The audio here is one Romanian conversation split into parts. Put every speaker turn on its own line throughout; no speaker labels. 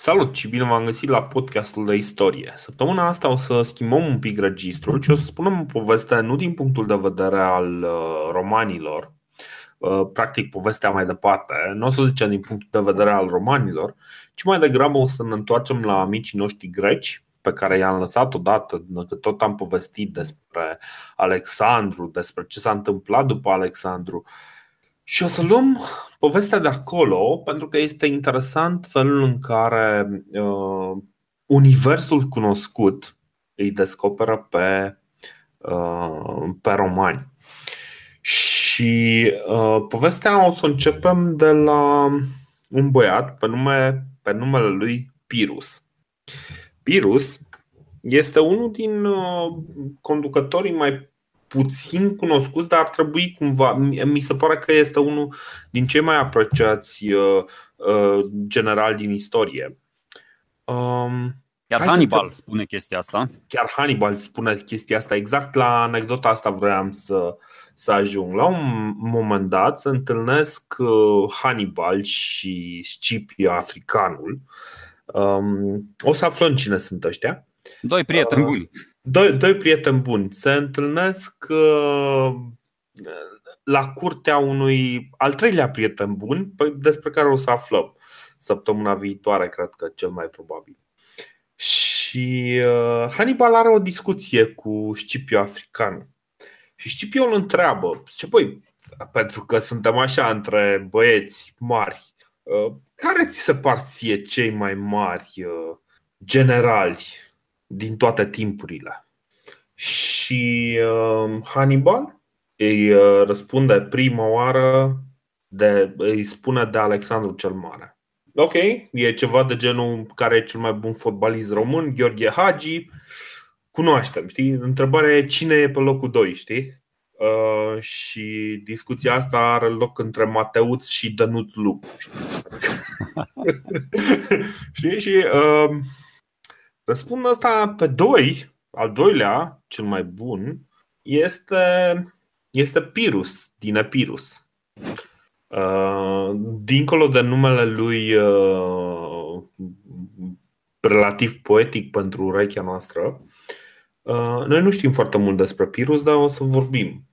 Salut și bine v-am găsit la podcastul de istorie. Săptămâna asta o să schimbăm un pic registrul și o să spunem o poveste nu din punctul de vedere al uh, romanilor, uh, practic povestea mai departe, nu o să zicem din punctul de vedere al romanilor, ci mai degrabă o să ne întoarcem la amicii noștri greci, pe care i-am lăsat odată, că tot am povestit despre Alexandru, despre ce s-a întâmplat după Alexandru. Și o să luăm povestea de acolo, pentru că este interesant felul în care uh, universul cunoscut îi descoperă pe, uh, pe romani. Și uh, povestea o să începem de la un băiat pe, nume, pe numele lui Pirus. Pirus este unul din uh, conducătorii mai puțin cunoscuți, dar ar trebui cumva. Mi se pare că este unul din cei mai apreciați uh, uh, generali din istorie.
Um, Chiar Hannibal să... spune chestia asta.
Chiar Hannibal spune chestia asta. Exact la anecdota asta vreau să, să ajung. La un moment dat se întâlnesc Hannibal și Scipio africanul. Um, o să aflăm cine sunt ăștia.
Doi prieteni buni. Uh,
doi, doi prieteni buni se întâlnesc uh, la curtea unui al treilea prieten bun despre care o să aflăm săptămâna viitoare, cred că cel mai probabil. Și uh, Hannibal are o discuție cu Scipio african. Și Scipio îl întreabă, zice, băi, pentru că suntem așa între băieți mari, uh, care ți se par ție cei mai mari uh, generali din toate timpurile. Și uh, Hannibal îi uh, răspunde prima oară, de, îi spune de Alexandru cel Mare. Ok, e ceva de genul care e cel mai bun fotbalist român, Gheorghe Hagi. Cunoaștem, știi? Întrebarea e cine e pe locul 2, știi? Uh, și discuția asta are loc între Mateuț și Dănuț Lup. Știi? știi? Și uh, Răspund asta pe doi, al doilea, cel mai bun, este, este Pirus, din Epirus. Uh, dincolo de numele lui uh, relativ poetic pentru urechea noastră, uh, noi nu știm foarte mult despre Pirus, dar o să vorbim.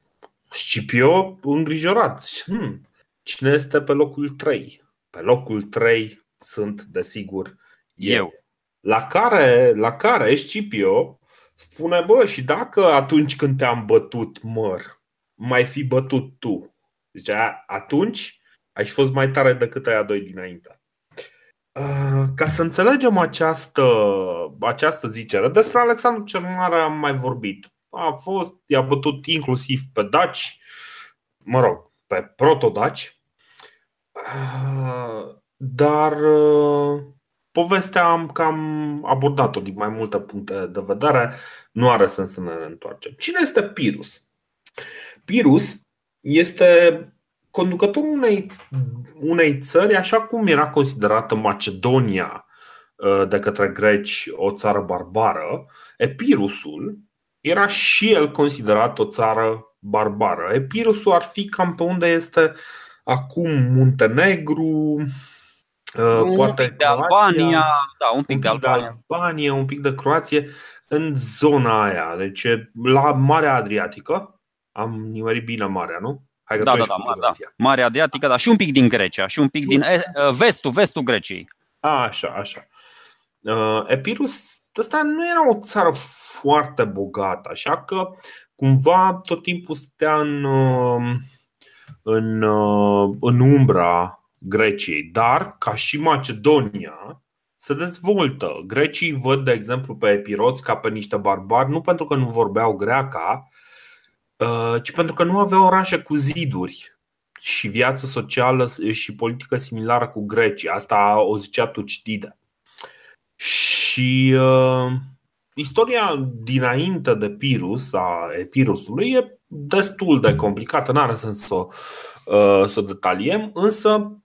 Scipio îngrijorat. Hmm, cine este pe locul 3? Pe locul 3 sunt, desigur, eu. eu. La care, la care Scipio spune, bă, și dacă atunci când te-am bătut măr, mai fi bătut tu? Zicea, atunci ai fost mai tare decât aia doi dinainte. Uh, ca să înțelegem această, această zicere, despre Alexandru cel Mare am mai vorbit. A fost, i-a bătut inclusiv pe daci, mă rog, pe protodaci, uh, dar uh, povestea am cam abordat-o din mai multe puncte de vedere, nu are sens să ne întoarcem. Cine este Pirus? Pirus este conducătorul unei, unei țări așa cum era considerată Macedonia uh, de către greci o țară barbară, Epirusul era și el considerat o țară barbară. Epirusul ar fi cam pe unde este acum Muntenegru,
un poate pic de Albania, da, un pic, un pic de, Albania.
de Albania, un pic de Croație, în zona aia, deci la Marea Adriatică. Am nimerit bine marea, nu?
Hai că da, da, da, da. Marea Adriatică, dar și un pic din Grecia, și un pic din vestul, vestul Greciei.
A, așa, așa. Uh, Epirus, ăsta nu era o țară foarte bogată, așa că cumva tot timpul stea în, uh, în, uh, în umbra Greciei, dar ca și Macedonia se dezvoltă. Grecii văd, de exemplu, pe epiroți ca pe niște barbari, nu pentru că nu vorbeau greaca, uh, ci pentru că nu aveau orașe cu ziduri și viață socială și politică similară cu grecii. Asta o zicea Tucidide. Și uh, istoria dinainte de Pirus, a Epirusului, e destul de complicată, nu are sens să, uh, să detaliem, însă Uh,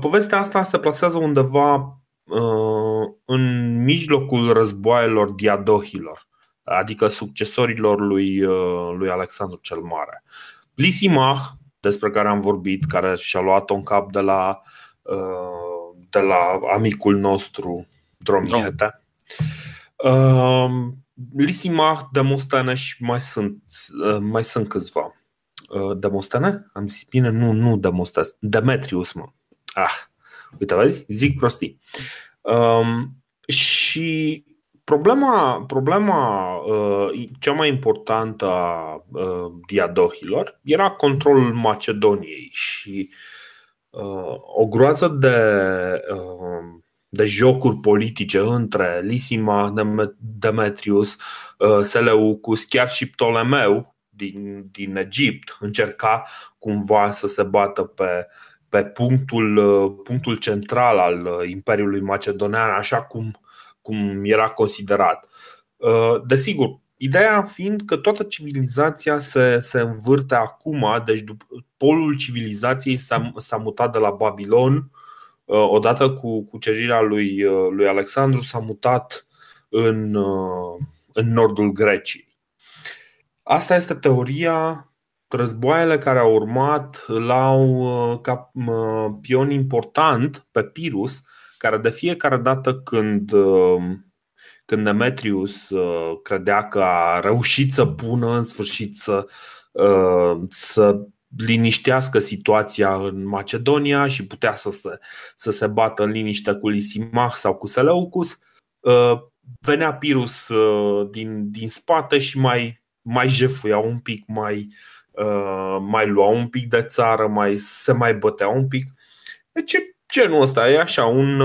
povestea asta se plasează undeva uh, în mijlocul războaielor diadohilor, adică succesorilor lui, uh, lui Alexandru cel Mare. Lisimach, despre care am vorbit, care și-a luat un cap de la, de la amicul nostru Dromiete. Uh, Lisima, Demostene și mai sunt, uh, mai sunt câțiva. Uh, Demostene? Am zis bine? Nu, nu Demostene. Demetrius, mă. Ah, uite, vezi? Zic prostii. Um, și problema, problema uh, cea mai importantă a uh, diadohilor era controlul Macedoniei și uh, o groază de uh, de jocuri politice între Lisima, Demetrius, uh, Seleucus, chiar și Ptolemeu din, din Egipt încerca cumva să se bată pe, pe punctul, uh, punctul central al uh, Imperiului Macedonean, așa cum, cum era considerat. Desigur, ideea fiind că toată civilizația se, se învârte acum, deci polul civilizației s-a, s-a mutat de la Babilon Uh, odată cu cucerirea lui, uh, lui Alexandru, s-a mutat în, uh, în nordul Greciei. Asta este teoria. Războaiele care au urmat l-au ca pion important pe Pirus, care de fiecare dată când, când Demetrius credea că a reușit să pună în sfârșit să, să liniștească situația în Macedonia și putea să se, să se bată în liniște cu Lisimach sau cu Seleucus, uh, venea Pirus uh, din, din spate și mai, mai jefuia un pic, mai, uh, mai lua un pic de țară, mai, se mai bătea un pic. Deci genul ăsta e așa un,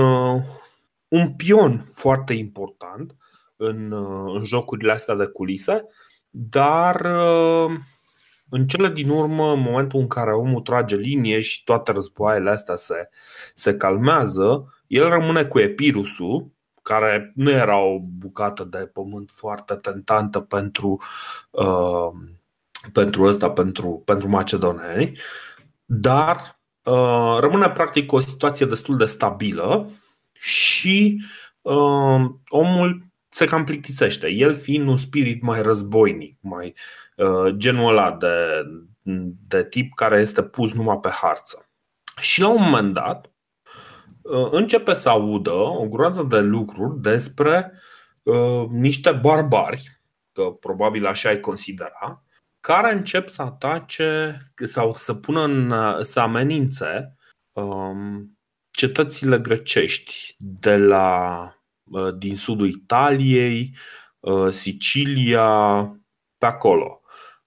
un pion foarte important în, în jocurile astea de culise, dar în cele din urmă, în momentul în care omul trage linie și toate războaiele astea se, se calmează, el rămâne cu Epirusul, care nu era o bucată de pământ foarte tentantă pentru, uh, pentru ăsta, pentru, pentru macedoneni, dar uh, rămâne practic o situație destul de stabilă și uh, omul se cam plictisește. El fiind un spirit mai războinic, mai uh, genul ăla de, de tip care este pus numai pe harță. Și la un moment dat uh, începe să audă o groază de lucruri despre uh, niște barbari, că probabil așa ai considera, care încep să atace sau să pună în, să amenințe um, cetățile grecești de la Uh, din sudul Italiei, uh, Sicilia, pe acolo.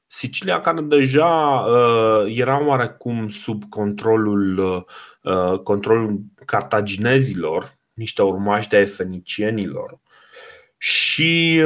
Sicilia care deja uh, era oarecum sub controlul, controlul cartaginezilor, niște urmași de fenicienilor și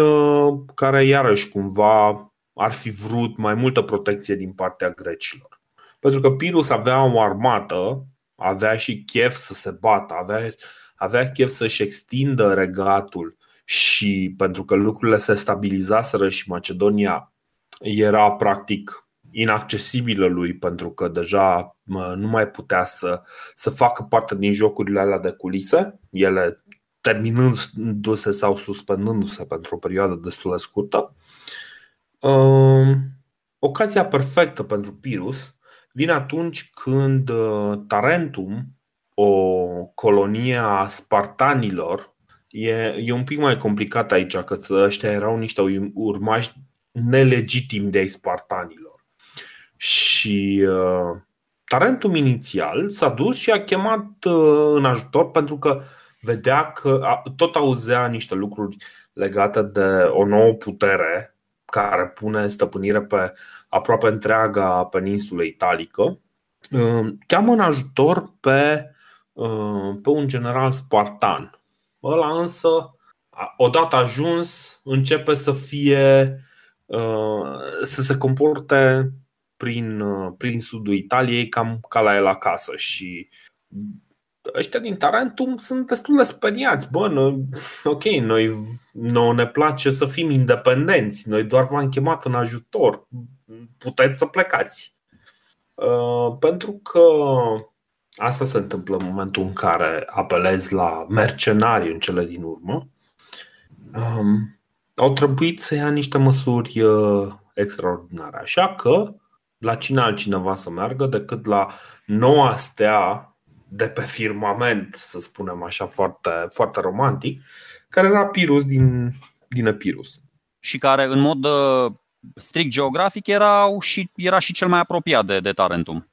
care iarăși cumva ar fi vrut mai multă protecție din partea grecilor. Pentru că Pirus avea o armată, avea și chef să se bată, avea avea chef să-și extindă regatul și pentru că lucrurile se stabilizaseră și Macedonia era practic inaccesibilă lui pentru că deja nu mai putea să, să facă parte din jocurile alea de culise, ele terminându-se sau suspendându-se pentru o perioadă destul de scurtă. Um, ocazia perfectă pentru Pirus vine atunci când uh, Tarentum o colonie a spartanilor, e, e un pic mai complicat aici, că ăștia erau niște urmași nelegitimi de ai spartanilor. Și uh, Tarentum inițial s-a dus și a chemat uh, în ajutor pentru că vedea că a, tot auzea niște lucruri legate de o nouă putere care pune stăpânire pe aproape întreaga peninsulă italică. Uh, cheamă în ajutor pe Uh, pe un general spartan. Ăla însă, odată ajuns, începe să fie uh, să se comporte prin, uh, prin sudul Italiei cam ca la el acasă și ăștia din Tarentum sunt destul de speriați. Bă, noi, ok, noi nouă ne place să fim independenți, noi doar v-am chemat în ajutor, puteți să plecați. Uh, pentru că Asta se întâmplă în momentul în care apelezi la mercenari în cele din urmă. Um, au trebuit să ia niște măsuri uh, extraordinare. Așa că la cine altcineva să meargă decât la noua stea de pe firmament, să spunem așa, foarte, foarte romantic, care era Pirus din, din Epirus.
Și care, în mod uh, strict geografic, era și, era și cel mai apropiat de, de Tarentum.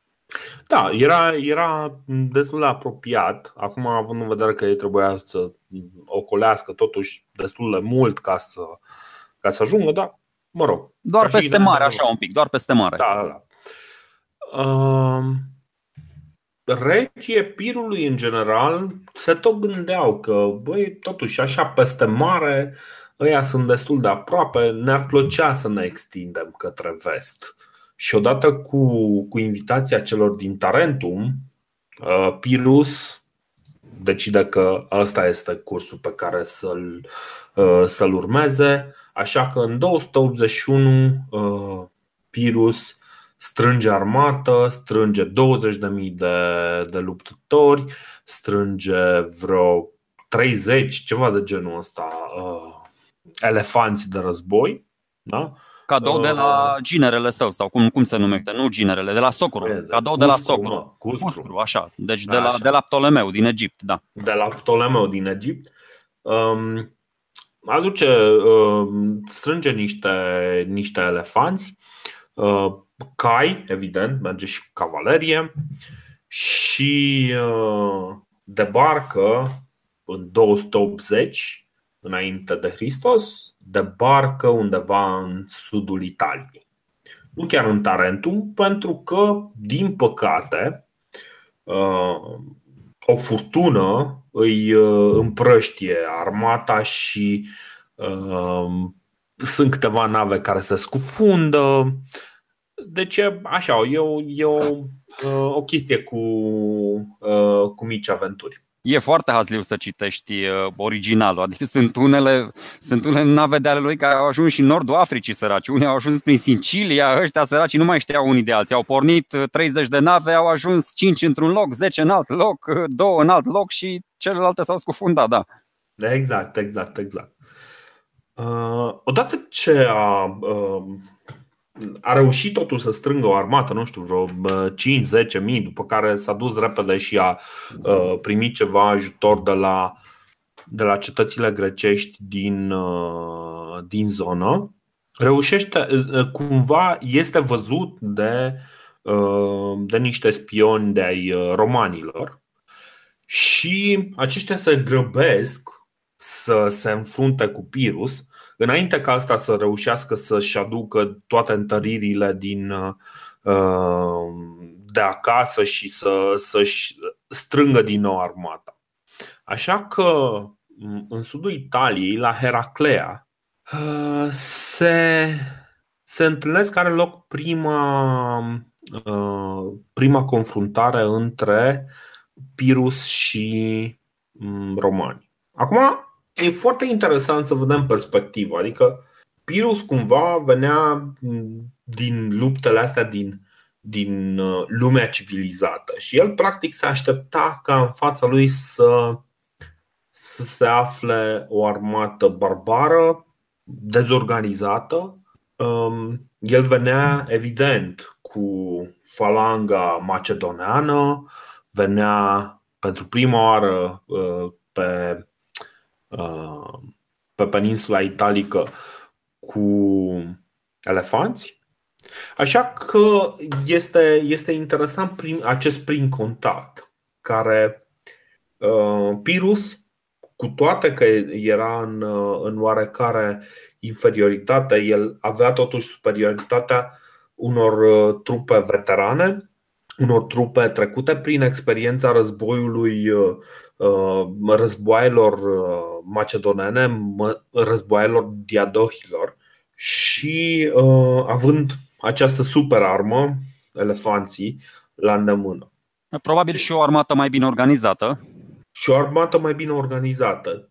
Da, era, era destul de apropiat. Acum, având în vedere că ei trebuia să ocolească totuși destul de mult ca să, ca să ajungă, dar mă rog.
Doar peste mare, așa un pic, doar peste mare.
Da, da, da. Uh, regii Epirului în general se tot gândeau că, băi, totuși așa peste mare, ăia sunt destul de aproape, ne-ar plăcea să ne extindem către vest. Și odată cu, cu invitația celor din Tarentum, uh, Pirus decide că ăsta este cursul pe care să-l, uh, să-l urmeze, așa că în 281 uh, Pirus strânge armată, strânge 20.000 de, de luptători, strânge vreo 30, ceva de genul ăsta, uh, elefanți de război. Da?
Cadou de la uh, ginerele său, sau cum, cum se numește? Nu ginerele, de la Socru. De, Cadou Cuscru, de la Socru. Cuscru. Cuscru, așa. Deci de, la, de la Ptolemeu din Egipt, da.
De la Ptolemeu din Egipt. Um, aduce, uh, strânge niște, niște elefanți. Uh, cai, evident, merge și cavalerie și uh, debarcă în 280 înainte de Hristos, debarcă undeva în sudul Italiei. Nu chiar în Tarentum, pentru că, din păcate, uh, o furtună îi uh, împrăștie armata și sunt câteva nave care se scufundă, deci e așa, e o, e o, uh, o chestie cu, uh, cu mici aventuri.
E foarte hazliu să citești uh, originalul, adică sunt unele, sunt unele nave de ale lui care au ajuns și în nordul Africii săraci, unii au ajuns prin Sicilia, ăștia săraci nu mai știau unii de alții, au pornit 30 de nave, au ajuns 5 într-un loc, 10 în alt loc, 2 în alt loc și celelalte s-au scufundat, da.
Exact, exact, exact. Uh, odată ce a uh, a reușit totuși să strângă o armată, nu știu, vreo 5-10 mii, după care s-a dus repede și a uh, primit ceva ajutor de la, de la cetățile grecești din, uh, din zonă. Reușește, uh, cumva este văzut de, de niște spioni de ai romanilor și aceștia se grăbesc să se înfrunte cu Pirus înainte ca asta să reușească să-și aducă toate întăririle din, uh, de acasă și să, să-și strângă din nou armata. Așa că în sudul Italiei, la Heraclea, uh, se, se întâlnesc, are loc prima, uh, prima confruntare între Pirus și mm, romani. Acum, e foarte interesant să vedem perspectiva. Adică Pirus cumva venea din luptele astea din, din uh, lumea civilizată și el practic se aștepta ca în fața lui să, să se afle o armată barbară, dezorganizată. Um, el venea evident cu falanga macedoneană, venea pentru prima oară uh, pe Uh, pe peninsula italică cu elefanți. Așa că este, este interesant prim, acest prim contact care uh, Pirus, cu toate că era în, uh, în oarecare inferioritate, el avea totuși superioritatea unor uh, trupe veterane, unor trupe trecute prin experiența războiului uh, Uh, războaielor uh, macedonene, războaielor diadohilor și uh, având această super armă, elefanții, la îndemână.
Probabil și o armată mai bine organizată.
Și o armată mai bine organizată.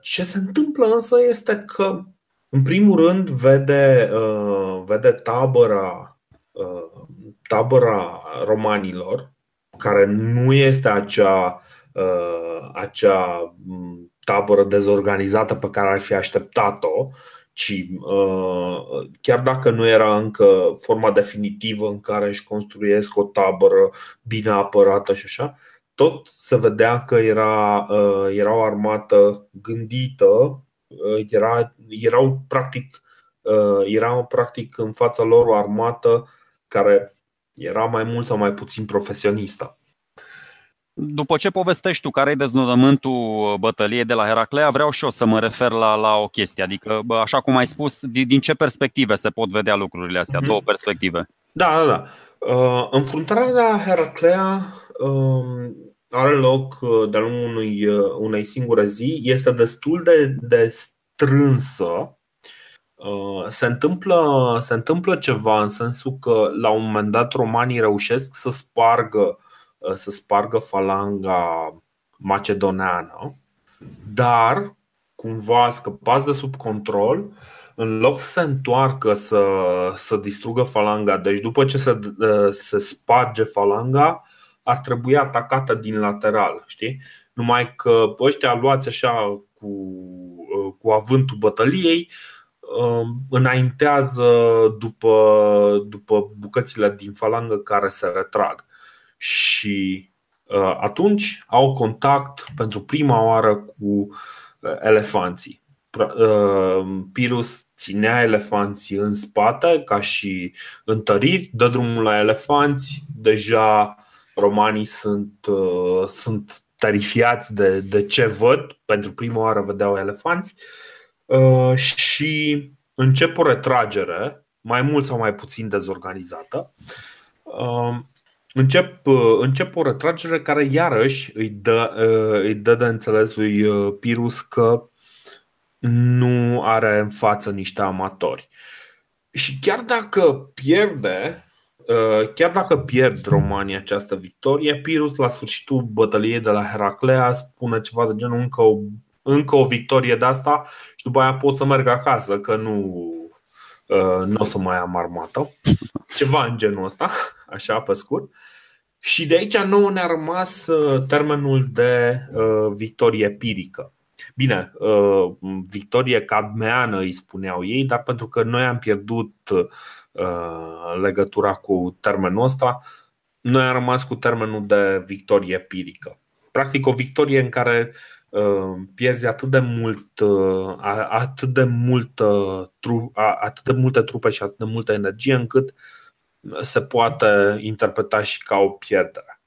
Ce se întâmplă însă este că, în primul rând, vede, vede tabăra, tabăra romanilor, care nu este acea Uh, acea mm, tabără dezorganizată pe care ar fi așteptat-o, ci uh, chiar dacă nu era încă forma definitivă în care își construiesc o tabără bine apărată și așa, tot se vedea că era, era o armată gândită, era, erau practic, era practic în fața lor o armată care era mai mult sau mai puțin profesionistă.
După ce povestești tu care e deznodământul bătăliei de la Heraclea, vreau și eu să mă refer la, la o chestie. Adică, așa cum ai spus, din, din ce perspective se pot vedea lucrurile astea? Mm-hmm. Două perspective.
Da, da, da. Uh, înfruntarea de la Heraclea uh, are loc uh, de-a lungul unui, uh, unei singure zi. Este destul de, de strânsă. Uh, se întâmplă, se întâmplă ceva în sensul că la un moment dat romanii reușesc să spargă uh, Uh, să spargă falanga macedoneană, dar cumva scăpați de sub control, în loc să se întoarcă să, să distrugă falanga, deci după ce se, uh, se sparge falanga, ar trebui atacată din lateral, știi? Numai că ăștia luați așa cu, uh, cu avântul bătăliei, înaintează după, după bucățile din falangă care se retrag și uh, atunci au contact pentru prima oară cu uh, elefanții. Uh, Pirus ținea elefanții în spate ca și întăriri, dă drumul la elefanți, deja romanii sunt, sunt terifiați de, de ce văd, pentru prima oară vedeau elefanți. Și încep o retragere, mai mult sau mai puțin dezorganizată încep, uh, încep o retragere care iarăși îi dă, uh, îi dă de înțeles lui uh, Pirus că nu are în față niște amatori. Și chiar dacă pierde, chiar dacă pierd România această victorie, Pirus la sfârșitul bătăliei de la Heraclea spune ceva de genul încă o, încă o victorie de asta și după aia pot să merg acasă, că nu, nu o să mai am armată. Ceva în genul ăsta, așa pe scurt. Și de aici nouă ne-a rămas uh, termenul de uh, victorie pirică. Bine, uh, victorie cadmeană îi spuneau ei, dar pentru că noi am pierdut legătura cu termenul ăsta, noi am rămas cu termenul de victorie pirică. Practic o victorie în care pierzi atât de mult, atât de mult, atât de multe trupe și atât de multă energie încât uh, se poate interpreta și ca o pierdere.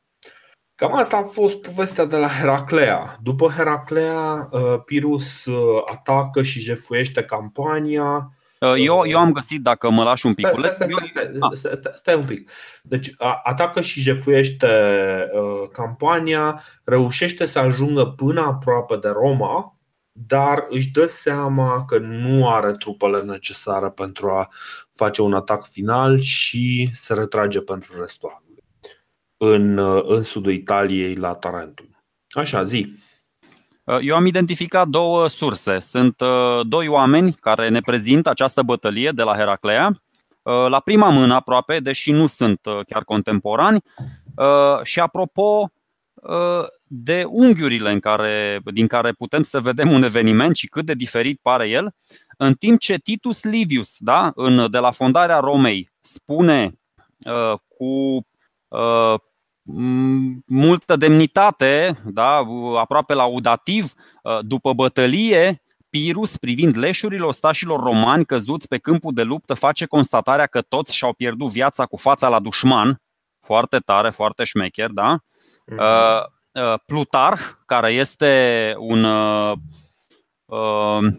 Cam asta a fost povestea de la Heraclea. După Heraclea, uh, Pirus uh, atacă și jefuiește campania.
Uh, eu, eu am găsit, dacă mă lași un pic.
Stai, stai, stai, stai, stai, stai, stai un pic. Deci atacă și jefuiește campania, reușește să ajungă până aproape de Roma, dar își dă seama că nu are trupele necesare pentru a face un atac final și se retrage pentru restul anului în, în sudul Italiei la Tarentum. Așa, zi.
Eu am identificat două surse. Sunt uh, doi oameni care ne prezintă această bătălie de la Heraclea. Uh, la prima mână aproape, deși nu sunt uh, chiar contemporani. Și apropo, de unghiurile în care, din care putem să vedem un eveniment și cât de diferit pare el, în timp ce Titus Livius, da, în, de la fondarea Romei, spune uh, cu uh, multă demnitate, da, aproape laudativ, uh, după bătălie, Pirus, privind leșurile ostașilor romani căzuți pe câmpul de luptă, face constatarea că toți și-au pierdut viața cu fața la dușman. Foarte tare, foarte șmecher, da? Mm-hmm. Plutarh, care este un uh, uh,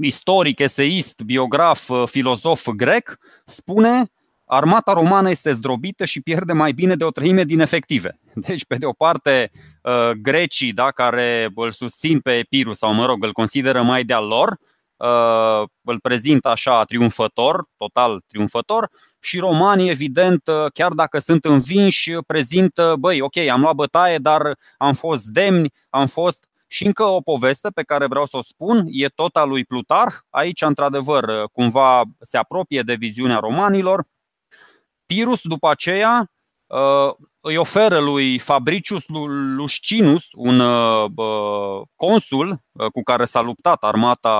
istoric, eseist, biograf, uh, filozof grec, spune armata romană este zdrobită și pierde mai bine de o treime din efective. Deci, pe de o parte, uh, grecii da, care îl susțin pe Epirus sau, mă rog, îl consideră mai de-al lor, uh, îl prezintă așa triumfător, total triumfător, și romanii, evident, chiar dacă sunt învinși, prezintă, băi, ok, am luat bătaie, dar am fost demni, am fost și încă o poveste pe care vreau să o spun e tot a lui Plutarh. Aici, într-adevăr, cumva se apropie de viziunea romanilor. Pirus, după aceea, uh, îi oferă lui Fabricius Luscinus, un uh, consul uh, cu care s-a luptat armata,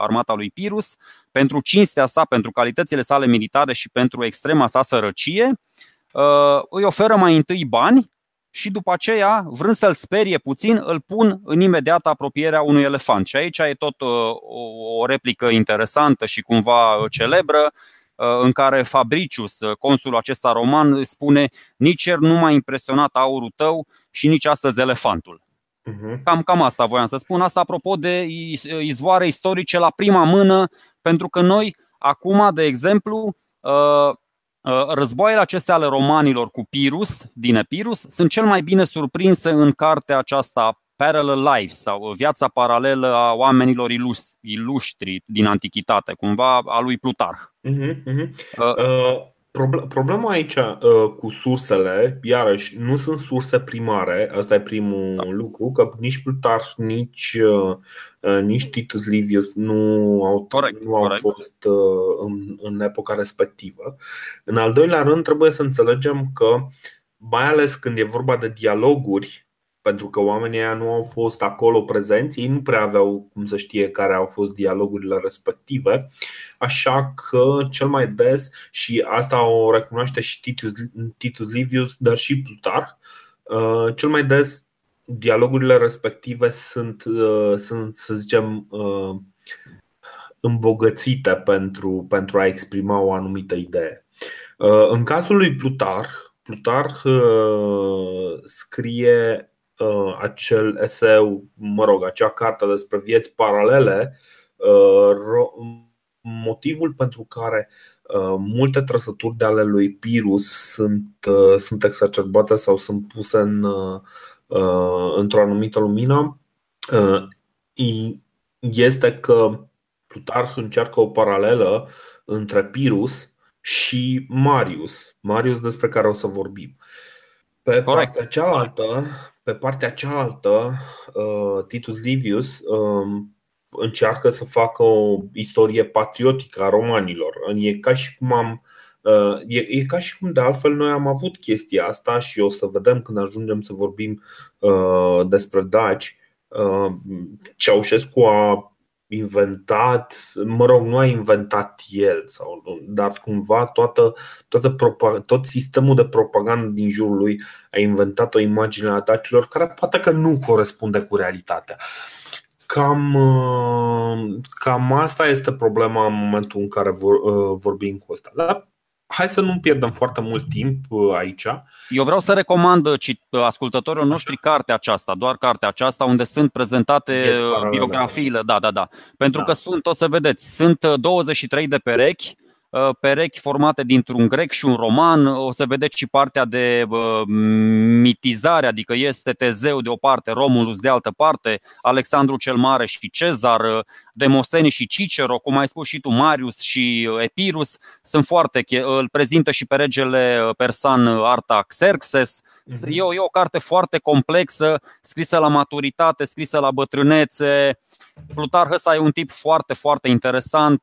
armata lui Pirus, pentru cinstea sa, pentru calitățile sale militare și pentru extrema sa sărăcie, îi oferă mai întâi bani și după aceea, vrând să-l sperie puțin, îl pun în imediată apropierea unui elefant. Și aici e tot o replică interesantă și cumva celebră, în care Fabricius, consulul acesta roman, spune Nici ieri nu m-a impresionat aurul tău și nici astăzi elefantul. Mhm. Cam, cam asta voiam să spun. Asta apropo de izvoare istorice la prima mână, pentru că noi, acum, de exemplu, Uh, războaiele acestea ale romanilor cu Pirus, din Epirus, sunt cel mai bine surprinse în cartea aceasta Parallel Lives sau Viața paralelă a oamenilor iluștri din antichitate, cumva a lui Plutarh. Uh-huh, uh-huh.
Uh, uh, Problema aici uh, cu sursele, iarăși, nu sunt surse primare, asta e primul da. lucru, că nici Plutarh, nici, uh, uh, nici Titus Livius nu au, corect, nu au corect. fost în, în epoca respectivă. În al doilea rând, trebuie să înțelegem că, mai ales când e vorba de dialoguri, pentru că oamenii aia nu au fost acolo prezenți, ei nu prea aveau cum să știe care au fost dialogurile respective, așa că cel mai des, și asta o recunoaște și Titus, Titus Livius, dar și Plutar, uh, cel mai des dialogurile respective sunt, uh, sunt să zicem, uh, îmbogățite pentru, pentru a exprima o anumită idee. În cazul lui Plutar, Plutar scrie uh, acel eseu, mă rog, acea carte despre vieți paralele, uh, motivul pentru care uh, multe trăsături de ale lui Pirus sunt, uh, sunt exacerbate sau sunt puse în, uh, uh într-o anumită lumină uh, este că Plutarh încearcă o paralelă între Pirus și Marius, Marius despre care o să vorbim. Pe Corect. partea cealaltă, pe partea cealaltă, uh, Titus Livius um, încearcă să facă o istorie patriotică a romanilor. E ca și cum am uh, E, e ca și cum de altfel noi am avut chestia asta și o să vedem când ajungem să vorbim uh, despre daci. Uh, Ceaușescu a inventat, mă rog, nu a inventat el, sau, dar cumva toată, toată, tot sistemul de propagandă din jurul lui a inventat o imagine a dacilor care poate că nu corespunde cu realitatea. Cam, cam asta este problema în momentul în care vor, vorbim cu asta. Dar hai să nu pierdem foarte mult timp uh, aici.
Eu vreau să recomand uh, uh, ascultătorilor noștri cartea aceasta, doar cartea aceasta, unde sunt prezentate biografiile. Da, da, da. Pentru da. că sunt, o să vedeți, sunt 23 de perechi Uh, perechi formate dintr-un grec și un roman. O să vedeți și partea de uh, mitizare, adică este Tezeu de o parte, Romulus de altă parte, Alexandru cel Mare și Cezar, uh, Demoseni și Cicero, cum ai spus și tu, Marius și Epirus, sunt foarte. Îl prezintă și pe regele persan Arta Xerxes. Mhm. E o, e o carte foarte complexă, scrisă la maturitate, scrisă la bătrânețe. Plutarh ăsta e un tip foarte, foarte interesant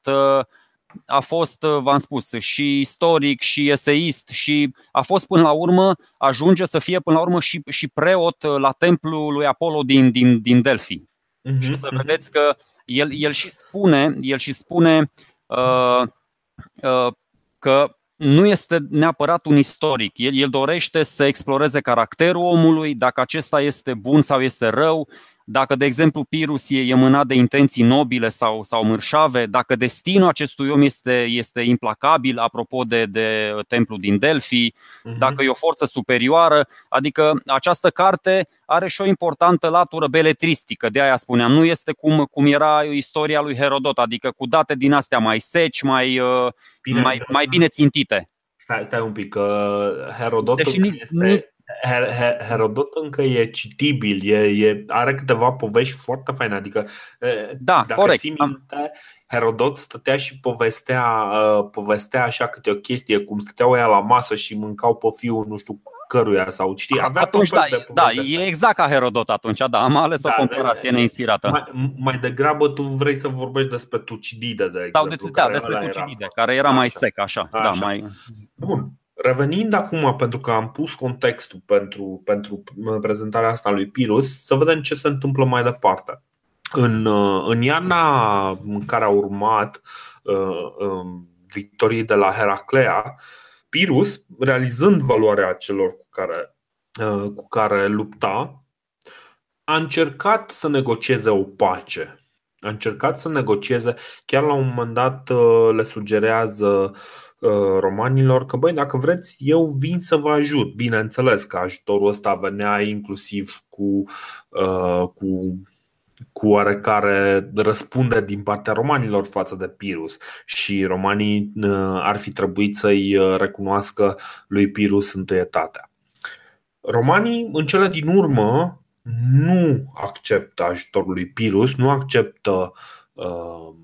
a fost, uh, v-am spus, și istoric și eseist și a fost până la urmă, ajunge să fie până la urmă și, și preot uh, la templul lui Apollo din, din, din Delphi. Uh-huh, și să uh-huh. vedeți că el, el și spune, el și spune uh, uh, că nu este neapărat un istoric. El, el dorește să exploreze caracterul omului, dacă acesta este bun sau este rău, dacă, de exemplu, Pirus e, mânat de intenții nobile sau, sau mărșave, dacă destinul acestui om este, este implacabil, apropo de, de templu din Delphi, uh-huh. dacă e o forță superioară, adică această carte are și o importantă latură beletristică, de aia spuneam, nu este cum, cum era istoria lui Herodot, adică cu date din astea mai seci, mai, uh, bine, mai, mai bine țintite.
Stai, stai un pic, că Herodot este... Nu, Herodot încă e citibil, e, e, are câteva povești foarte faine. Adică,
da,
dacă
corect.
ții minte, Herodot stătea și povestea, povestea așa câte o chestie, cum stăteau ea la masă și mâncau pe fiul nu știu căruia sau știi, avea
atunci, da, de da, e exact ca Herodot atunci, da, am ales da, o comparație neinspirată.
Mai, mai degrabă tu vrei să vorbești despre Tucidide, de exemplu.
Sau de, da, despre Tucidide, era, care era așa. mai sec, așa. așa. Da, mai...
Bun. Revenind acum, pentru că am pus contextul pentru, pentru prezentarea asta lui Pirus, să vedem ce se întâmplă mai departe. În, în iarna în care a urmat uh, um, victoriei de la Heraclea, Pirus, realizând valoarea celor cu care cu care lupta, a încercat să negocieze o pace. A încercat să negocieze, chiar la un moment dat le sugerează romanilor că, băi, dacă vreți, eu vin să vă ajut. Bineînțeles că ajutorul ăsta venea inclusiv cu, cu cu oarecare răspunde din partea romanilor față de Pirus și romanii uh, ar fi trebuit să-i uh, recunoască lui Pirus întâietatea. Romanii, în cele din urmă, nu acceptă ajutorul lui Pirus, nu acceptă uh,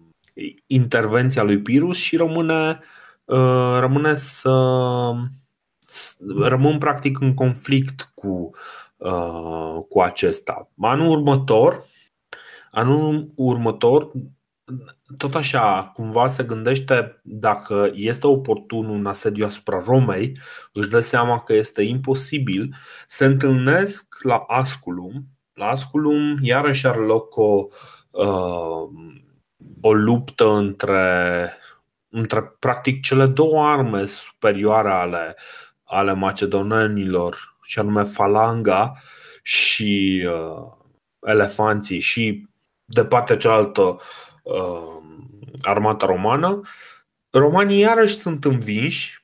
intervenția lui Pirus și rămâne, uh, rămâne să rămân practic în conflict cu, uh, cu acesta. Anul următor, Anul următor, tot așa, cumva se gândește dacă este oportun un asediu asupra Romei, își dă seama că este imposibil, se întâlnesc la Asculum. La Asculum iarăși are loc o, uh, o luptă între, între practic cele două arme superioare ale, ale macedonenilor, și anume falanga și uh, elefanții și de partea cealaltă uh, armata romană. Romanii iarăși sunt învinși,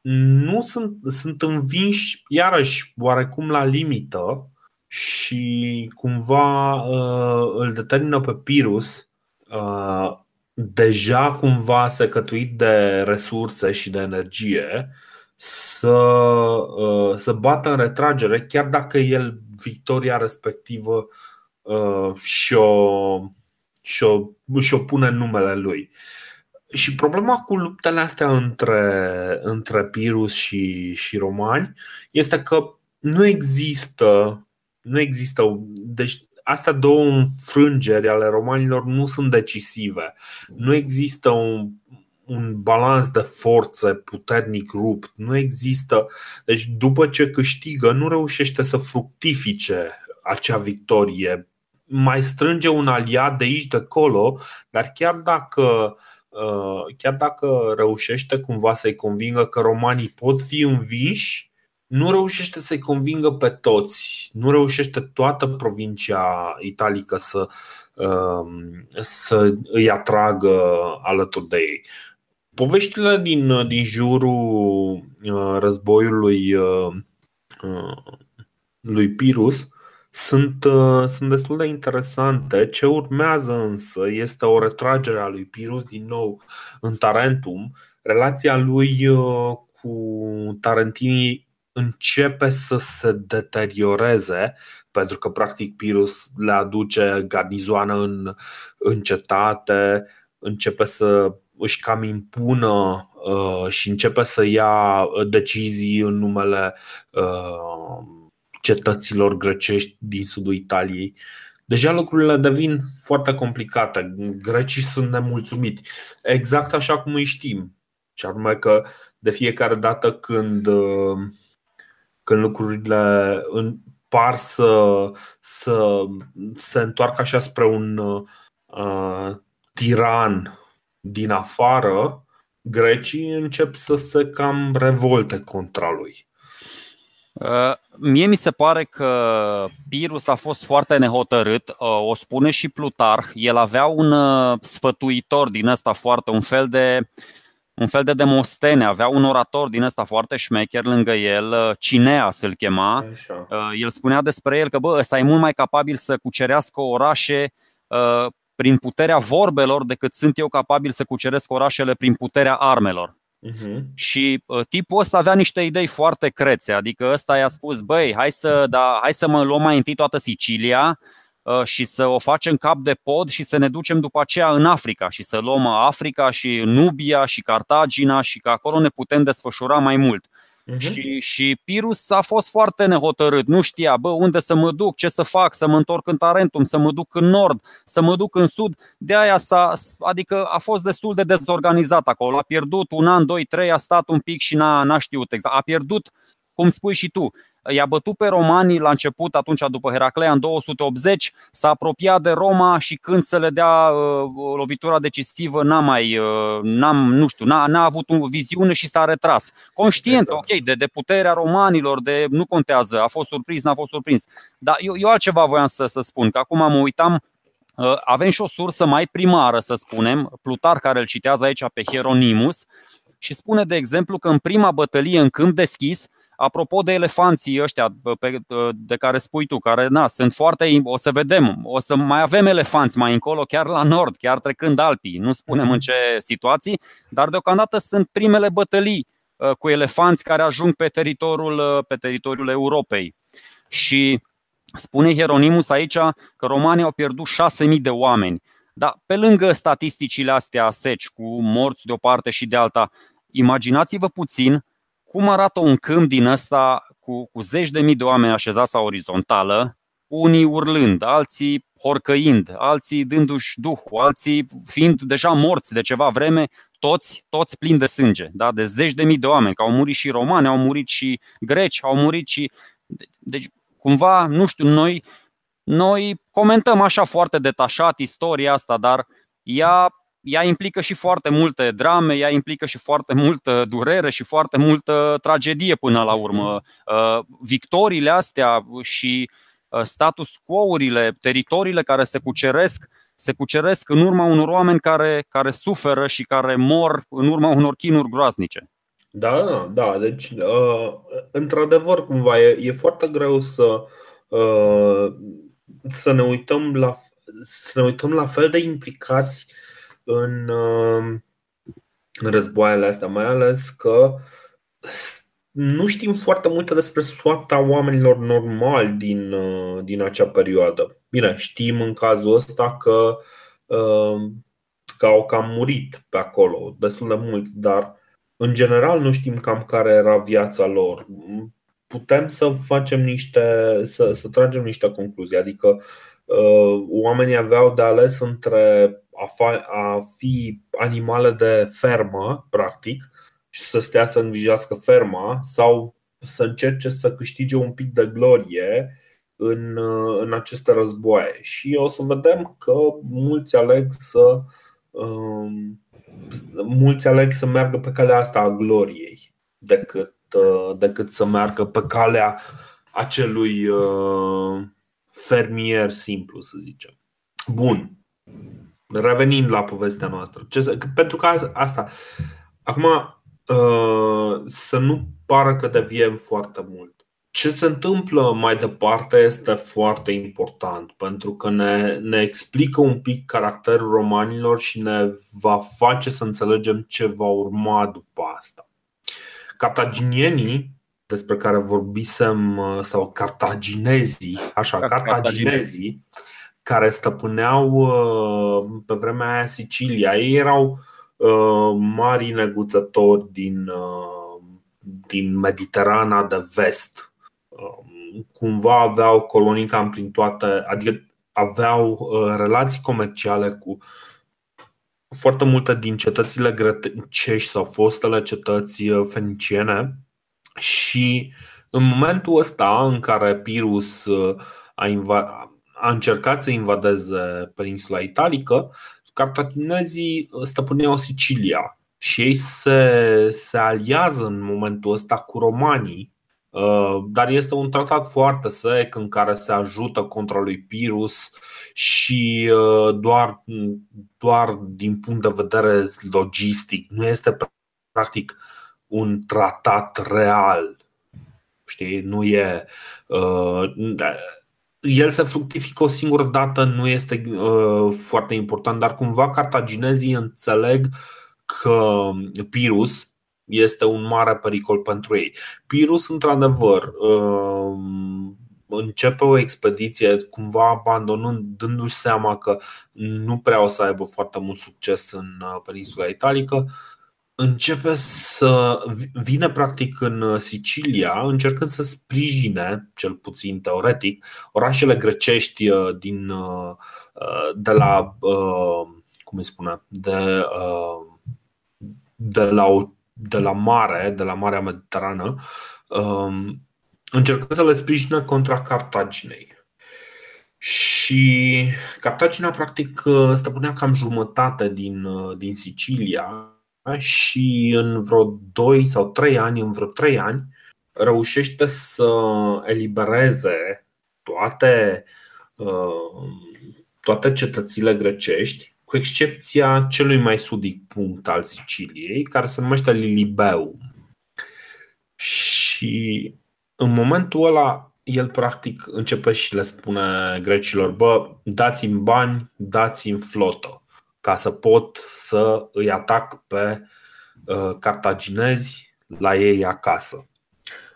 nu sunt, sunt învinși iarăși oarecum la limită și cumva uh, îl determină pe Pirus uh, deja cumva secătuit de resurse și de energie să, uh, să bată în retragere, chiar dacă el victoria respectivă Uh, și-o, și-o, și-o pune în numele lui. Și problema cu luptele astea între, între Pirus și, și romani este că nu există, nu există, deci astea două înfrângeri ale romanilor nu sunt decisive. Nu există un, un balans de forțe puternic rupt. Nu există. Deci, după ce câștigă, nu reușește să fructifice acea victorie mai strânge un aliat de aici, de acolo, dar chiar dacă, uh, chiar dacă reușește cumva să-i convingă că romanii pot fi înviși, nu reușește să-i convingă pe toți, nu reușește toată provincia italică să, um, să îi atragă alături de ei. Poveștile din, din jurul uh, războiului uh, lui Pirus sunt, uh, sunt destul de interesante. Ce urmează însă este o retragere a lui Pirus din nou în Tarentum. Relația lui uh, cu Tarentinii începe să se deterioreze pentru că practic Pirus le aduce garnizoană în, în cetate, începe să își cam impună uh, și începe să ia decizii în numele uh, cetăților grecești din sudul Italiei. Deja lucrurile devin foarte complicate. Grecii sunt nemulțumiți. Exact așa cum îi știm. Și anume că de fiecare dată când, când lucrurile par să, să se întoarcă așa spre un uh, tiran din afară, grecii încep să se cam revolte contra lui.
Uh, mie mi se pare că Pirus a fost foarte nehotărât, uh, o spune și Plutarh. El avea un uh, sfătuitor din ăsta foarte, un fel de, un fel de demostene, avea un orator din ăsta foarte șmecher lângă el, Cinea să-l chema. Așa. El spunea despre el că bă, ăsta e mult mai capabil să cucerească orașe prin puterea vorbelor decât sunt eu capabil să cuceresc orașele prin puterea armelor. Uh-huh. Și uh, tipul ăsta avea niște idei foarte crețe, adică ăsta i-a spus, băi, hai să, da, hai să mă luăm mai întâi toată Sicilia uh, și să o facem cap de pod și să ne ducem după aceea în Africa și să luăm Africa și Nubia și Cartagina și că acolo ne putem desfășura mai mult. Uh-huh. Și, și Pirus a fost foarte nehotărât, nu știa, bă, unde să mă duc, ce să fac, să mă întorc în Tarentum, să mă duc în nord, să mă duc în sud. De aia s-a, adică a fost destul de dezorganizat acolo. A pierdut un an, doi, trei, a stat un pic și n-a, n-a știut exact. A pierdut cum spui și tu, i-a bătut pe romanii la început, atunci după Heraclea, în 280, s-a apropiat de Roma și când să le dea uh, lovitura decisivă, n-a mai, uh, n-a, nu știu, n-a, n-a avut o viziune și s-a retras. Conștient, exact. ok, de, de puterea romanilor, de nu contează, a fost surprins, n-a fost surprins. Dar eu, eu altceva voiam să, să spun, că acum mă uitam uh, avem și o sursă mai primară, să spunem, Plutar care îl citează aici pe Hieronymus și spune, de exemplu, că în prima bătălie în câmp deschis, Apropo de elefanții ăștia de care spui tu, care na, sunt foarte. O să vedem, o să mai avem elefanți mai încolo, chiar la nord, chiar trecând Alpii. Nu spunem în mhm. ce situații, dar deocamdată sunt primele bătălii ă, cu elefanți care ajung pe teritoriul, ă, pe teritoriul Europei. Și spune Hieronymus aici că romanii au pierdut 6.000 de oameni. Dar pe lângă statisticile astea seci, cu morți de o parte și de alta, imaginați-vă puțin cum arată un câmp din ăsta cu, cu zeci de mii de oameni așezați la orizontală, unii urlând, alții horcăind, alții dându-și duh, alții fiind deja morți de ceva vreme, toți, toți plini de sânge, da? de zeci de mii de oameni, că au murit și romani, au murit și greci, au murit și... Deci, cumva, nu știu, noi, noi comentăm așa foarte detașat istoria asta, dar ea ea implică și foarte multe drame, ea implică și foarte multă durere și foarte multă tragedie până la urmă. Uh, victoriile astea și uh, status quo-urile, teritoriile care se cuceresc, se cuceresc în urma unor oameni care, care suferă și care mor în urma unor chinuri groaznice.
Da, da, da. Deci, uh, într-adevăr, cumva e, e foarte greu să, uh, să ne uităm la să ne uităm la fel de implicați uh, în, um, în războaiele astea, mai ales că nu știm foarte multe despre soarta oamenilor normali din, uh, din acea perioadă. Bine, știm în cazul ăsta că, um, că au cam murit pe acolo, destul de mulți, dar în general nu știm cam care era viața lor. Putem să facem niște, să, să tragem niște concluzii, adică uh, oamenii aveau de ales între a, fa- a fi animale de fermă, practic, și să stea să îngrijească ferma sau să încerce să câștige un pic de glorie în, în aceste războaie. Și o să vedem că mulți aleg să um, mulți aleg să meargă pe calea asta a gloriei decât, uh, decât să meargă pe calea acelui uh, fermier simplu, să zicem. Bun. Revenind la povestea noastră. Ce, pentru că asta. Acum, uh, să nu pară că deviem foarte mult. Ce se întâmplă mai departe este foarte important pentru că ne, ne explică un pic caracterul romanilor și ne va face să înțelegem ce va urma după asta. Cartaginienii, despre care vorbisem, uh, sau cartaginezii, așa, cartaginezii, care stăpâneau uh, pe vremea aia Sicilia. Ei erau uh, mari neguțători din, uh, din Mediterana de vest. Cumva aveau colonii cam prin toate, adică aveau relații comerciale cu foarte multe din cetățile grecești sau fostele cetăți feniciene și în momentul ăsta în care Pirus a, inv- a încercat să invadeze peninsula italică, cartaginezii stăpâneau Sicilia și ei se, se aliază în momentul ăsta cu romanii, uh, dar este un tratat foarte sec în care se ajută contra lui Pirus și uh, doar, doar din punct de vedere logistic, nu este practic un tratat real. Știi, nu e. Uh, el să fructifică o singură dată nu este uh, foarte important, dar cumva cartaginezii înțeleg că Pirus este un mare pericol pentru ei. Pirus, într-adevăr, uh, începe o expediție cumva abandonând, dându-și seama că nu prea o să aibă foarte mult succes în uh, peninsula italică începe să vină practic în Sicilia, încercând să sprijine, cel puțin teoretic, orașele grecești uh, din, uh, uh, de la, cum îi spune, de, de la, de la mare, de la Marea Mediterană, um, încercând să le sprijină contra Cartaginei. Și Cartagina, practic, stăpânea cam jumătate din, din Sicilia și în vreo 2 sau 3 ani, în vreo 3 ani, reușește să elibereze toate, uh, toate cetățile grecești, cu excepția celui mai sudic punct al Siciliei, care se numește Lilibeum. Și în momentul ăla, el practic începe și le spune grecilor: Bă, dați-mi bani, dați-mi flotă, ca să pot să îi atac pe uh, cartaginezi la ei acasă.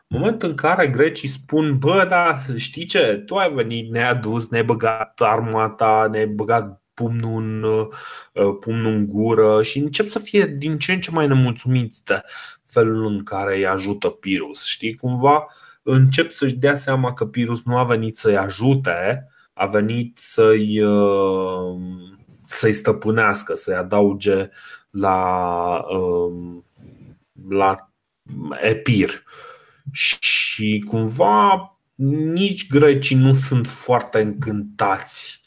În momentul în care grecii spun, bă, da, știi ce, tu ai venit, ne-ai adus, ne-ai băgat armata, ne-ai băgat pumnul în, uh, pumnul în gură și încep să fie din ce în ce mai nemulțumiți de felul în care îi ajută Pirus. Știi, cumva încep să-și dea seama că Pirus nu a venit să-i ajute, a venit să-i, uh, să-i stăpânească, să-i adauge la, uh, la Epir. Și cumva nici grecii nu sunt foarte încântați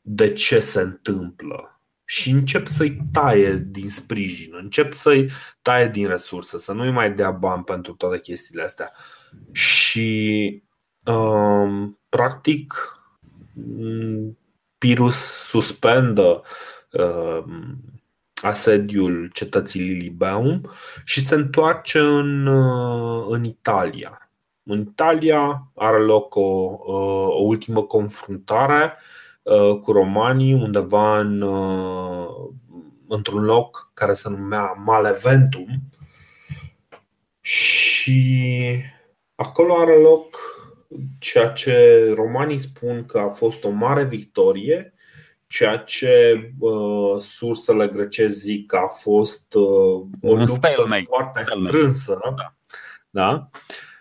de ce se întâmplă și încep să-i taie din sprijin, încep să-i taie din resurse, să nu-i mai dea bani pentru toate chestiile astea. Și um, practic Pirus suspendă um, asediul cetății Lilibeum și se întoarce în, uh, în Italia. În Italia are loc o, uh, o ultimă confruntare uh, cu romanii undeva în, într-un loc care se numea Maleventum și acolo are loc ceea ce romanii spun că a fost o mare victorie ceea ce uh, sursele grecești zic că a fost uh, o luptă stalemate. foarte strânsă. Da. Da?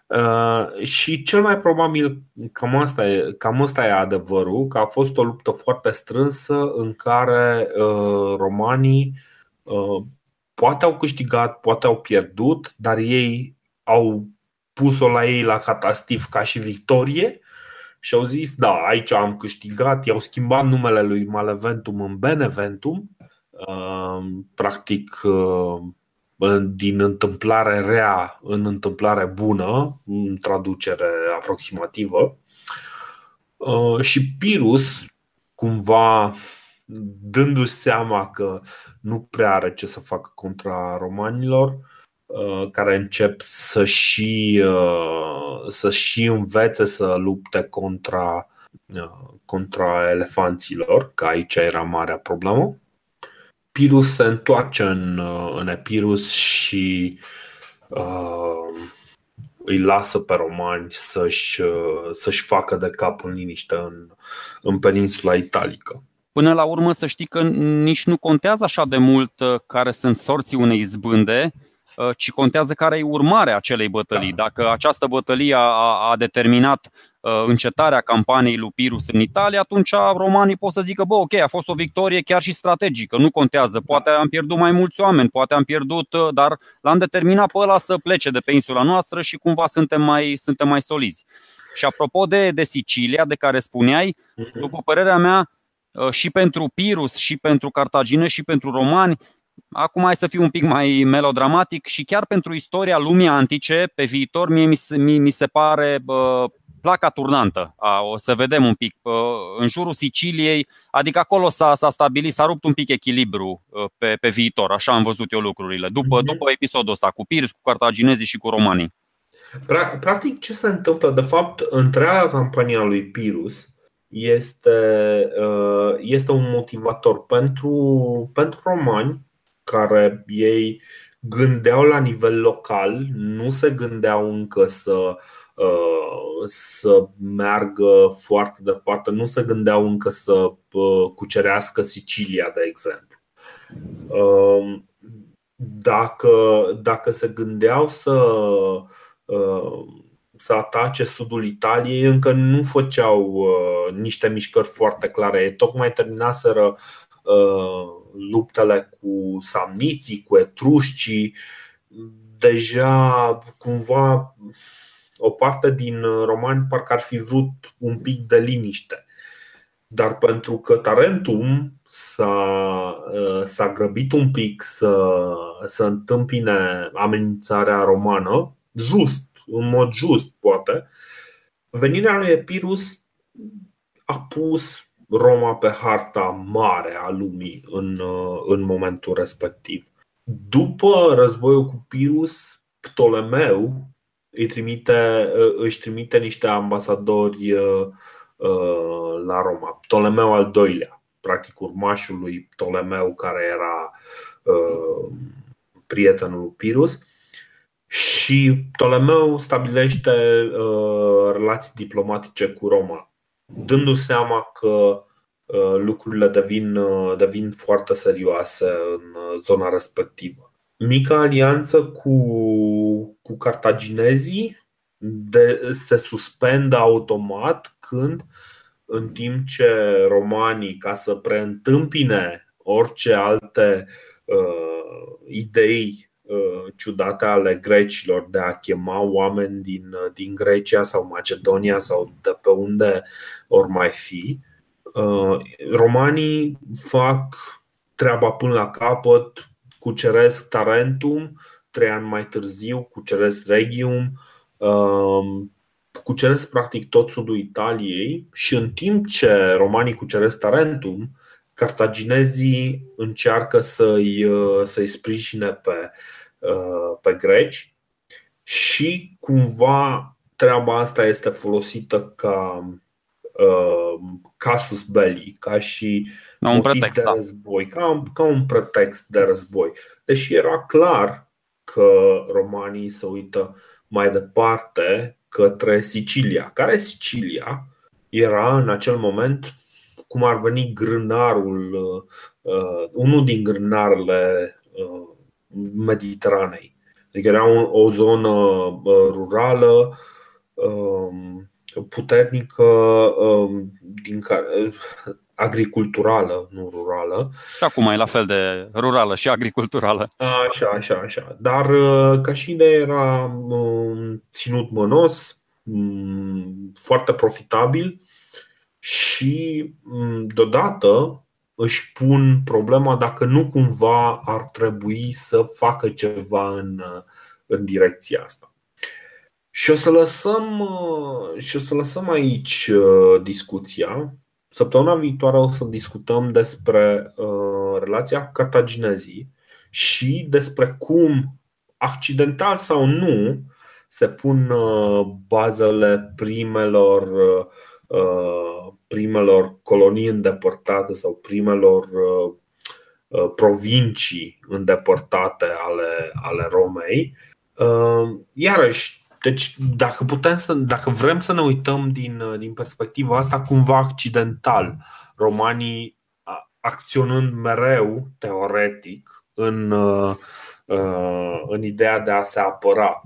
Uh, și cel mai probabil cam asta, e, cam asta e adevărul, că a fost o luptă foarte strânsă în care uh, romanii uh, poate au câștigat, poate au pierdut, dar ei au pus-o la ei la catastif ca și victorie și au zis, da, aici am câștigat, i-au schimbat numele lui Maleventum în Beneventum, uh, practic uh, din întâmplare rea în întâmplare bună, în traducere aproximativă. Uh, și Pirus, cumva dându-și seama că nu prea are ce să facă contra romanilor, Uh, care încep să și, uh, să și învețe să lupte contra, uh, contra elefanților, că aici era marea problemă. Pirus se întoarce în, în Epirus și uh, îi lasă pe romani să-și, să-și facă de cap în liniște în, în peninsula italică.
Până la urmă să știi că nici nu contează așa de mult care sunt sorții unei izbânde, Uh, ci contează care e urmarea acelei bătălii. Da. Dacă această bătălie a, a determinat uh, încetarea campaniei lui Pirus în Italia, atunci romanii pot să zică, bă, ok, a fost o victorie chiar și strategică, nu contează, poate am pierdut mai mulți oameni, poate am pierdut, uh, dar l-am determinat pe ăla să plece de pe insula noastră și cumva suntem mai, suntem mai solizi. Și apropo de, de Sicilia, de care spuneai, mhm. după părerea mea, și pentru Pirus, și pentru Cartagine, și pentru romani, Acum hai să fiu un pic mai melodramatic și chiar pentru istoria lumii antice, pe viitor, mie mi se, mi, mi se pare bă, placa turnantă. A, o să vedem un pic. Bă, în jurul Siciliei, adică acolo s-a, s-a stabilit, s-a rupt un pic echilibru pe, pe viitor. Așa am văzut eu lucrurile. După, mm-hmm. după episodul ăsta cu Pirs, cu cartaginezii și cu romanii.
Practic, ce se întâmplă? De fapt, întreaga campania lui Pirus este, este un motivator pentru, pentru romani care ei gândeau la nivel local, nu se gândeau încă să, uh, să meargă foarte departe, nu se gândeau încă să uh, cucerească Sicilia, de exemplu. Um, dacă, dacă se gândeau să, uh, să atace sudul Italiei, încă nu făceau niște mișcări foarte clare. Ei tocmai terminaseră luptele cu samniții, cu etrușcii deja cumva o parte din romani parcă ar fi vrut un pic de liniște. Dar pentru că Tarentum s-a, s-a grăbit un pic să, să întâmpine amenințarea romană, just, în mod just, poate, venirea lui Epirus a pus Roma pe harta mare a lumii în, în momentul respectiv. După războiul cu Pirus, Ptolemeu îi trimite, își trimite niște ambasadori uh, la Roma. Ptolemeu al doilea, practic urmașul lui Ptolemeu, care era uh, prietenul Pirus. Și Ptolemeu stabilește uh, relații diplomatice cu Roma, dându-se seama că lucrurile devin, devin foarte serioase în zona respectivă. Mica alianță cu, cu cartaginezii de, se suspendă automat când, în timp ce romanii, ca să preîntâmpine orice alte uh, idei uh, ciudate ale grecilor de a chema oameni din, din Grecia sau Macedonia sau de pe unde ori mai fi, uh, romanii fac treaba până la capăt, cuceresc Tarentum, trei ani mai târziu cuceresc Regium, Um, cuceresc practic tot sudul Italiei și în timp ce romanii cuceresc Tarentum, cartaginezii încearcă să-i, uh, să-i sprijine pe, uh, pe greci și cumva treaba asta este folosită ca uh, casus belli, ca și
un pretext,
de da. război, da. ca, ca un pretext de război. Deși era clar că romanii se uită mai departe către Sicilia. Care Sicilia era în acel moment cum ar veni grânarul, uh, unul din grânarele uh, Mediteranei. Adică era o, o zonă uh, rurală uh, puternică uh, din care, agriculturală, nu rurală.
Și acum e la fel de rurală și agriculturală.
Așa, așa, așa. Dar uh, ca și idee era um, ținut mănos, um, foarte profitabil și um, deodată își pun problema dacă nu cumva ar trebui să facă ceva în, în direcția asta. Și o să lăsăm, uh, și o să lăsăm aici uh, discuția Săptămâna viitoare o să discutăm despre uh, relația cu cartaginezii și despre cum, accidental sau nu, se pun uh, bazele primelor, uh, primelor colonii îndepărtate sau primelor uh, uh, provincii îndepărtate ale, ale Romei. Uh, iarăși, deci, dacă, putem să, dacă vrem să ne uităm din, din perspectiva asta, cumva accidental, romanii acționând mereu, teoretic, în, uh, în ideea de a se apăra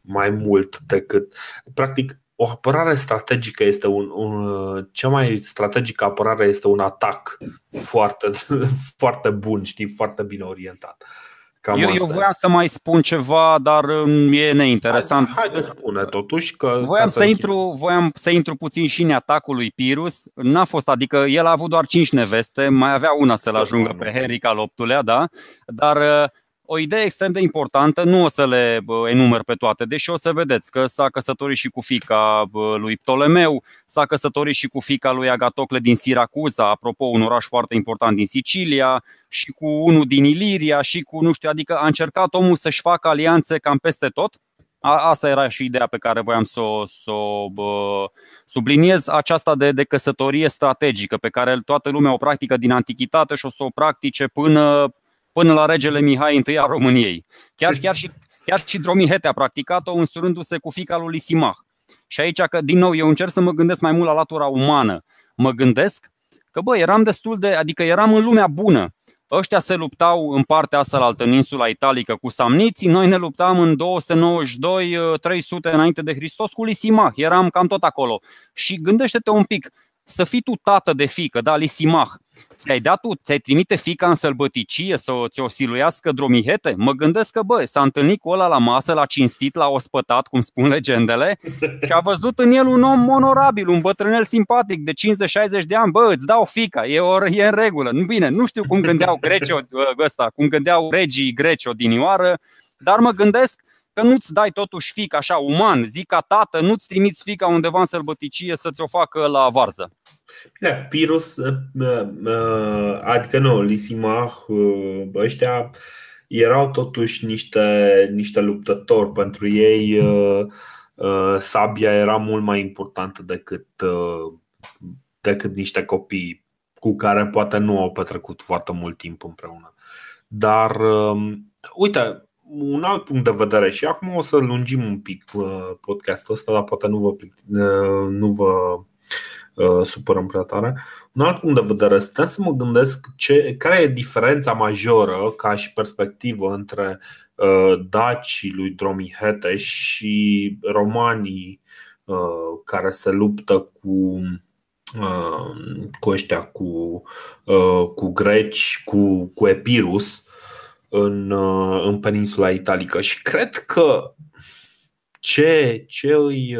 mai mult decât. Practic, o apărare strategică este un, un cea mai strategică apărare este un atac foarte, foarte bun, știi, foarte bine orientat. Uh,
Cam eu, eu voiam să mai spun ceva, dar um, e neinteresant.
Hai, hai de spune totuși că.
Voiam să, intru, voiam să intru puțin și în atacul lui Pirus. N-a fost, adică el a avut doar 5 neveste, mai avea una să-l ajungă pe Heric al optulea, da? Dar uh, o idee extrem de importantă, nu o să le enumer pe toate, deși o să vedeți că s-a căsătorit și cu fica lui Ptolemeu, s-a căsătorit și cu fica lui Agatocle din Siracuza, apropo, un oraș foarte important din Sicilia, și cu unul din Iliria, și cu, nu știu, adică a încercat omul să-și facă alianțe cam peste tot. A, asta era și ideea pe care voiam să o, să o bă, subliniez, aceasta de, de căsătorie strategică, pe care toată lumea o practică din antichitate și o să o practice până până la regele Mihai I al României. Chiar, chiar, și, chiar și Dromihete a practicat-o însurându-se cu fica lui Lisimah. Și aici, că, din nou, eu încerc să mă gândesc mai mult la latura umană. Mă gândesc că, bă, eram destul de, adică eram în lumea bună. Ăștia se luptau în partea asta în insula italică cu samniții, noi ne luptam în 292-300 înainte de Hristos cu Lisimah, eram cam tot acolo. Și gândește-te un pic, să fii tu tată de fică, da, Lisimah, ți-ai dat tu, ți-ai trimite fica în sălbăticie să ți-o siluiască dromihete? Mă gândesc că, bă, s-a întâlnit cu ăla la masă, l-a cinstit, l-a ospătat, cum spun legendele, și a văzut în el un om onorabil, un bătrânel simpatic de 50-60 de ani. Bă, îți dau fica, e, or, e în regulă. Bine, nu știu cum gândeau greci ăsta, cum gândeau regii greci odinioară, dar mă gândesc că nu-ți dai totuși fica așa uman, zic ca tată, nu-ți trimiți fica undeva în sălbăticie să ți-o facă la varză.
Bine, Pirus, uh, uh, adică nu, Lisima, uh, ăștia erau totuși niște, niște luptători. Pentru ei sabia era mult mai importantă decât, decât niște copii cu care poate nu au petrecut foarte mult timp împreună. Dar, um, uite, un alt punct de vedere și acum o să lungim un pic podcastul ăsta, dar poate nu vă, nu vă Uh, supărăm prea tare. Un alt punct de vedere, stăteam să mă gândesc ce, care e diferența majoră ca și perspectivă între uh, dacii lui Dromihete și romanii uh, care se luptă cu uh, cu ăștia, cu, uh, cu greci, cu, cu Epirus în, uh, în peninsula italică. Și cred că ce, ce îi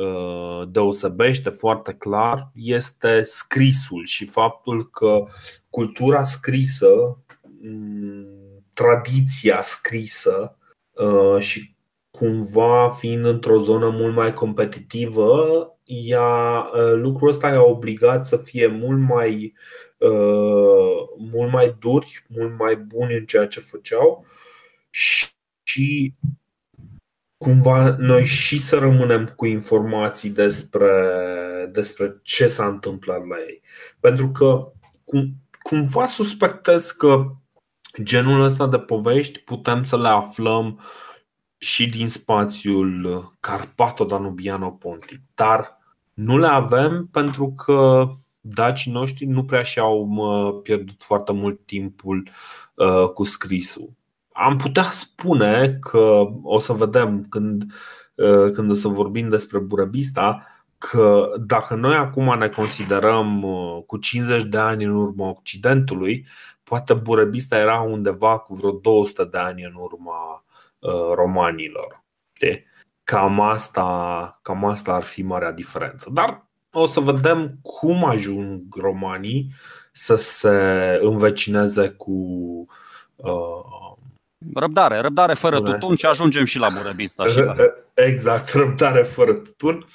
Uh, deosebește foarte clar este scrisul și faptul că cultura scrisă, mm, tradiția scrisă uh, și cumva fiind într-o zonă mult mai competitivă, ea, uh, lucrul ăsta i-a obligat să fie mult mai, mult mai duri, mult mai buni în ceea ce făceau și cumva noi și să rămânem cu informații despre, despre ce s-a întâmplat la ei. Pentru că cum, cumva suspectez că genul ăsta de povești putem să le aflăm și din spațiul Carpato-Danubiano-Pontic, dar nu le avem pentru că dacii noștri nu prea și-au pierdut foarte mult timpul uh, cu scrisul. Am putea spune că o să vedem când, uh, când o să vorbim despre Burebista că dacă noi acum ne considerăm uh, cu 50 de ani în urma Occidentului, poate Burebista era undeva cu vreo 200 de ani în urma uh, romanilor. Cam asta, cam asta ar fi marea diferență. Dar o să vedem cum ajung romanii să se învecineze cu uh,
Răbdare, răbdare fără Bune. tutun și ajungem și la Burebista. Și la...
Exact, răbdare fără tutun.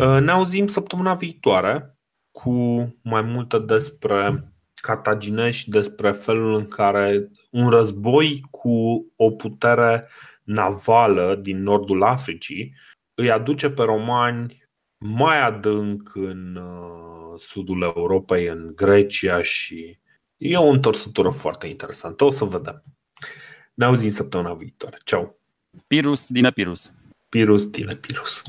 Uh, ne auzim săptămâna viitoare cu mai multe despre cartaginezi și despre felul în care un război cu o putere navală din nordul Africii îi aduce pe romani mai adânc în uh, sudul Europei, în Grecia și e o întorsătură foarte interesantă. O să vedem. Ne auzim săptămâna viitoare. Ciao.
Pirus din Pirus.
Pirus din Pirus.